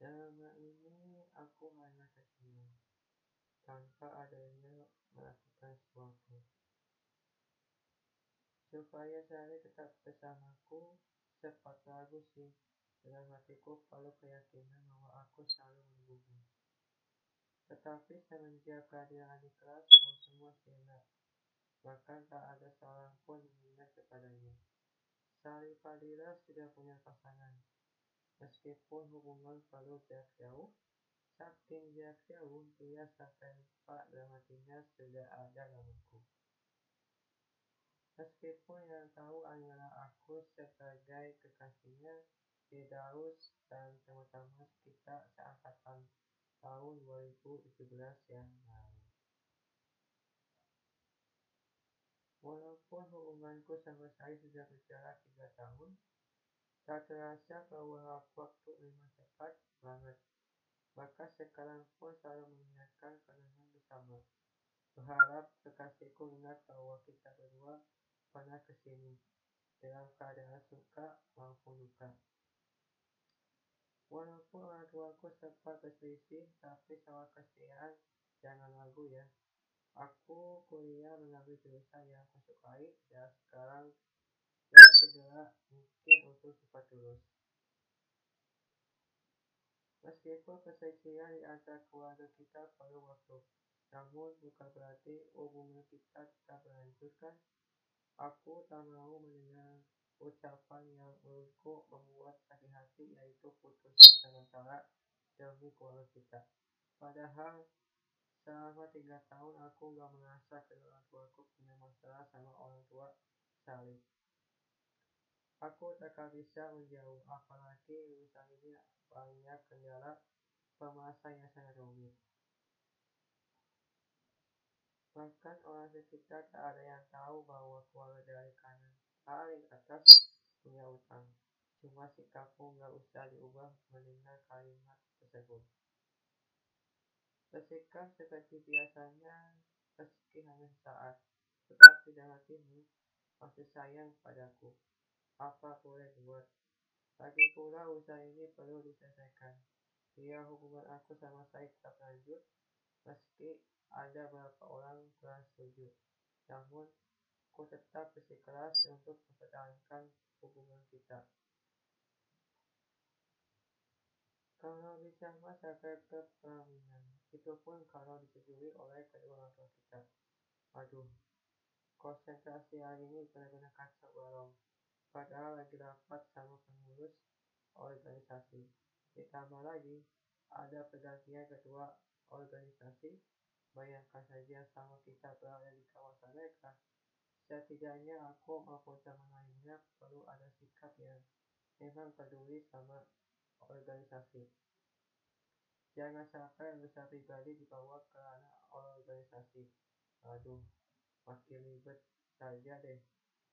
Selama ini aku hanya tersenyum, tanpa adanya melakukan sesuatu. Supaya Sari tetap bersamaku, sempat ragu sih. Dalam hatiku perlu keyakinan bahwa aku selalu menunggumu. Tetapi semenjak kehadiran adik kelas, semua sirna. Bahkan tak ada seorang pun mengingat kepadanya. Sari Fadila sudah punya pasangan. Meskipun hubungan perlu jarak jauh, saking jarak jauh, dia sampai lupa dalam hatinya sudah ada namaku. Meskipun yang tahu hanyalah aku sebagai kekasihnya, Firdaus dan teman-teman kita seangkatan tahun 2017 yang lalu. Walaupun hubunganku sama saya sudah berjalan tiga tahun, tak terasa bahwa waktu memang cepat banget. Maka sekarang pun selalu mengingatkan kenangan bersama. Berharap kekasihku ingat bahwa kita berdua pernah ke sini dalam keadaan suka maupun duka. Walaupun orang tuaku sempat berselisih, tapi sama kesetiaan jangan ragu ya. Aku kuliah mengambil jurusan yang aku sukai dan sekarang segera mungkin untuk cepat lulus. Meskipun perselisihan di antara keluarga kita perlu waktu, namun bukan berarti hubungan kita tetap berlanjutkan. Aku tak mau mendengar ucapan yang menurutku membuat sakit hati yaitu putus sementara demi keluarga kita. Padahal Selama tiga tahun aku gak merasa kedua tuaku punya masalah sama orang tua Sari. Aku tak bisa menjauh, apalagi lulusan ini banyak kendala pembahasan yang sangat rumit. Bahkan orang sekitar tak ada yang tahu bahwa keluarga dari kanan paling atas punya utang. Cuma sikapmu gak usah diubah mendengar kalimat tersebut. Bersikap seperti biasanya meski hanya saat, tetapi dalam hatimu masih sayang padaku. Apa boleh buat? Lagi pula usaha ini perlu diselesaikan. Biar hubungan aku sama saya tetap lanjut, meski ada beberapa orang kurang setuju. Namun, aku tetap bersikeras untuk mempertahankan hubungan kita. Kalau bisa mas sampai ke itu pun kalau disetujui oleh kedua orang tua kita. Aduh, konsentrasi hari ini benar-benar kacau balau. Padahal lagi rapat sama pengurus organisasi. Ditambah lagi, ada pergantian ketua organisasi. Bayangkan saja sama kita berada di kawasan mereka. Setidaknya aku maupun teman lainnya perlu ada sikap yang memang peduli sama organisasi. Jangan sampai urusan pribadi dibawa ke ranah organisasi. Aduh, makin ribet saja deh.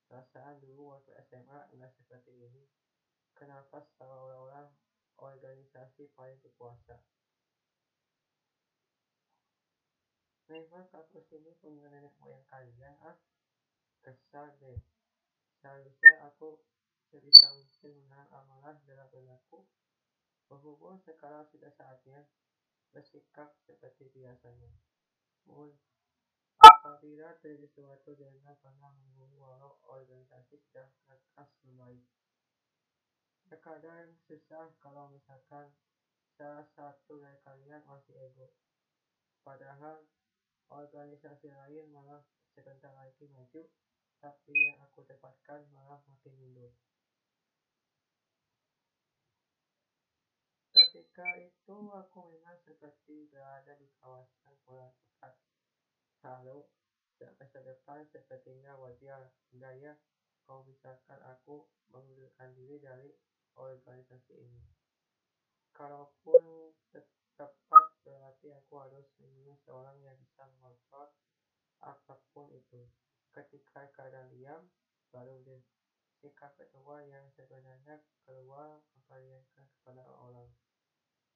Perasaan dulu waktu SMA nggak seperti ini. Kenapa seolah-olah organisasi paling berkuasa? Memang kampus ini punya nenek moyang kalian, ah? Kesal deh. Seharusnya aku sebisa mungkin menahan amarah dalam benakku Berhubung sekarang sudah saatnya bersikap seperti biasanya. Namun, apabila terjadi sesuatu jangan pernah mengganggu walau organisasi sedang lekas membaik. Terkadang susah kalau misalkan salah satu dari kalian masih ego. Padahal organisasi lain malah sebentar lagi maju, tapi yang aku dapatkan malah makin mundur. Ketika itu aku memang seperti berada di kawasan bola tepat. Lalu, semester depan sepertinya wajar enggak ya kalau misalkan aku mengundurkan diri dari organisasi ini. Kalaupun tepat berarti aku harus memilih seorang yang bisa mengontrol apa pun itu. Ketika keadaan diam, baru deh sikap ketua yang sebenarnya keluar memperlihatkan kepada orang.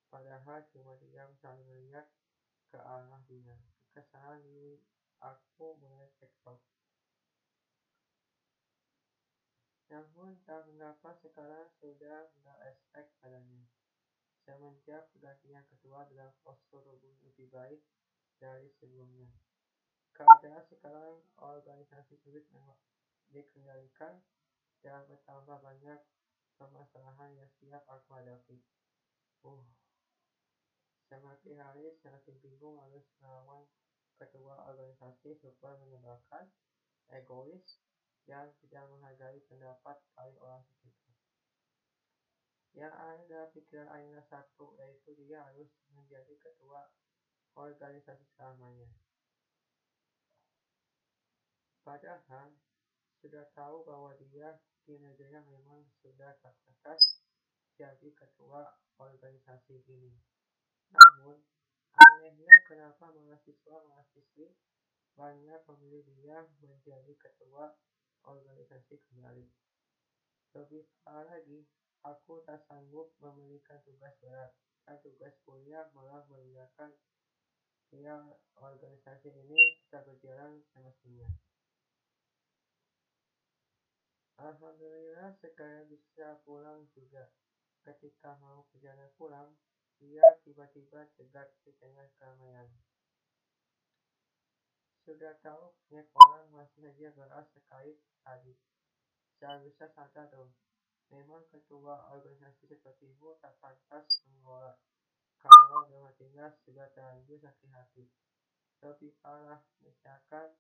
Padahal cuma diam sambil melihat ke arah dia. Kekesalan diri aku mulai tektok. Namun tak mengapa sekarang sudah respect padanya. semenjak pergantian ketua dalam postur tubuh lebih baik dari sebelumnya. Keadaan sekarang organisasi sulit dikendalikan dan bertambah banyak permasalahan yang siap aku hadapi. Uh, semakin hari semakin bingung harus melawan ketua organisasi super menyebalkan, egois, dan tidak menghargai pendapat dari orang sekitar. Yang ada pikiran Aina satu, yaitu dia harus menjadi ketua organisasi selamanya. Padahal sudah tahu bahwa dia kinerjanya memang sudah tak jadi ketua organisasi ini. Namun, anehnya kenapa mahasiswa-mahasiswi banyak memilih dia menjadi ketua organisasi kembali. Lebih parah lagi, aku tak sanggup memberikan tugas berat dan tugas kuliah malah membiarkan ya organisasi ini bisa berjalan semestinya. Alhamdulillah sekarang bisa pulang juga. Ketika mau perjalanan pulang, dia tiba-tiba cegat di tengah keramaian. Sudah tahu banyak orang masih saja beras terkait tadi. Seharusnya sadar dong, memang ketua organisasi sepertimu tak pantas mengelola. Kalau rumah dinas sudah terlanjur sakit hati. Lebih parah, misalkan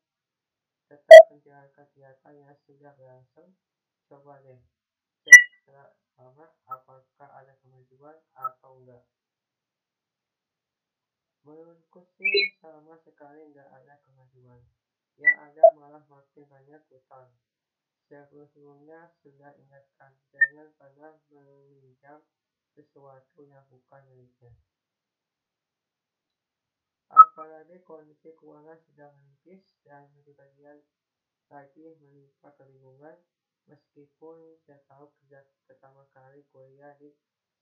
tetap menjalankan kegiatan yang sudah berlangsung, coba deh cek selama apakah ada kemajuan atau enggak. Menurutku sih sama sekali enggak ada kemajuan. Yang ada malah makin banyak utang. Sebelumnya sudah ingatkan, jangan pernah meminjam sesuatu yang bukan miliknya. Apalagi kondisi keuangan sedang menipis dan lebih bagian lagi menimpa kebingungan meskipun saya tahu sejak pertama kali kuliah di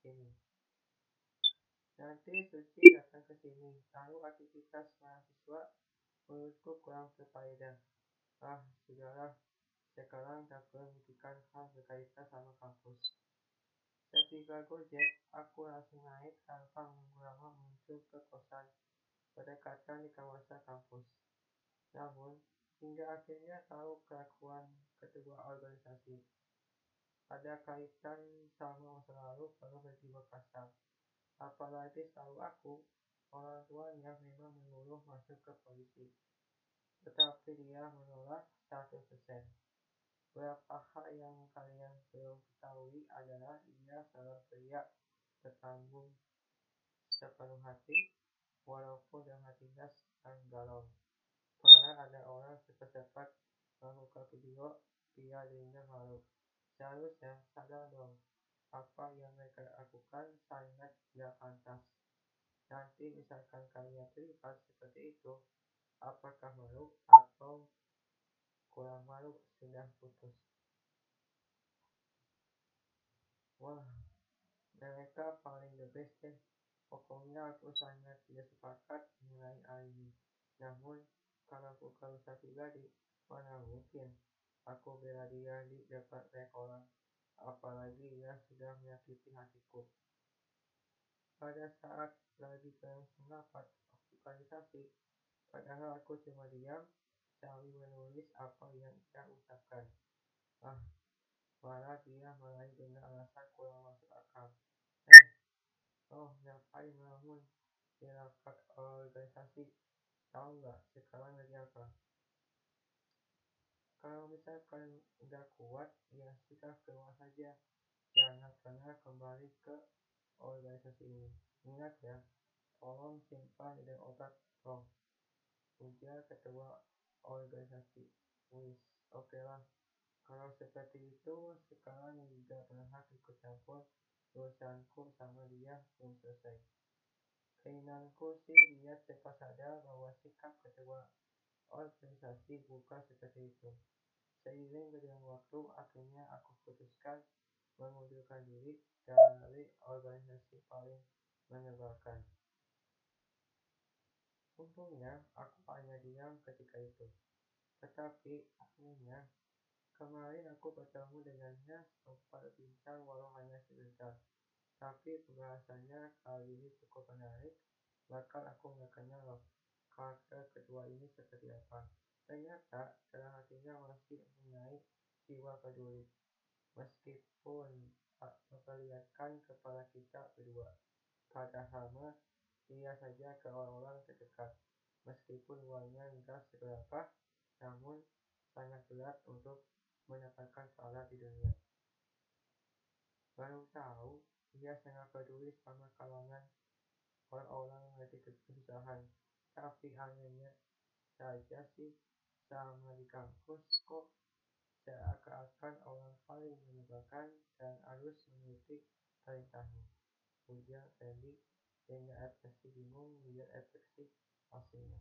sini. Nanti Suci datang ke sini, lalu aktivitas mahasiswa menurutku kurang berfaedah. Ah, sudahlah, sekarang perlu memikirkan hal berkaitan sama kampus. Setiba Gojek, aku langsung naik tanpa menunggu lama menuju ke kosan berdekatan di kawasan kampus. Namun, hingga akhirnya tahu kelakuan ketua organisasi. Ada kaitan sama masa lalu perlu berjiwa kasar. Apalagi tahu aku, orang tuanya memang menyuruh masuk ke polisi. Tetapi dia menolak 100%. Beberapa hal yang kalian belum ketahui adalah dia seorang pria bertanggung sepenuh hati, walaupun dengan hatinya sedang galau. Karena ada orang cepat-cepat membuka video dia dirinya malu. Seharusnya sadar dong, apa yang mereka lakukan sangat tidak pantas. Nanti misalkan kalian terlibat seperti itu, apakah malu atau kurang malu sudah putus. Wah, mereka paling the best deh. Pokoknya aku sangat tidak sepakat mengenai hal ini. Namun, kalau aku usaha pribadi, mana mungkin aku bela dia di depan. Apalagi dia sudah menyakiti hatiku. Pada saat lagi berlangsung rapat organisasi, padahal aku cuma diam sambil menulis apa yang ia ucapkan. Ah, malah dia marahi dengan alasan kurang masuk akal. Eh, oh ngapain melamun di rapat organisasi? Tahu nggak sekarang lagi apa? Kalau misalkan udah kuat, ya sudah keluar saja. Jangan pernah kembali ke organisasi ini. Ingat ya, tolong simpan ide obat roh. Ujar ketua organisasi. Wis, oke okay lah. Kalau seperti itu, sekarang juga berhak ikut campur urusanku sama dia belum selesai. Keinginanku sih dia cepat sadar bahwa sikap ketua organisasi bukan seperti itu. Seiring berjalan waktu, akhirnya aku putuskan mengundurkan diri dari organisasi paling menyebalkan. Untungnya, aku hanya diam ketika itu. Tetapi, akhirnya, kemarin aku bertemu dengannya sempat berbincang walau hanya sebentar. Tapi pembahasannya kali ini cukup menarik. Bakal aku nggak kenal karakter kedua ini seperti apa. Ternyata dalam hatinya masih mempunyai jiwa peduli. Meskipun tak memperlihatkan kepada kita berdua. Padahal mah dia saja ke orang-orang terdekat. Meskipun uangnya enggak seberapa, namun sangat berat untuk mendapatkan salah di dunia. Baru tahu dia sangat peduli sama kalangan orang-orang yang lagi kesusahan. Tapi anehnya saja sih sama di kampus kok seakan-akan orang paling menyebalkan dan harus menuruti perintahnya. Ujar Fendi hingga ekspresi bingung lihat ekspresi aslinya.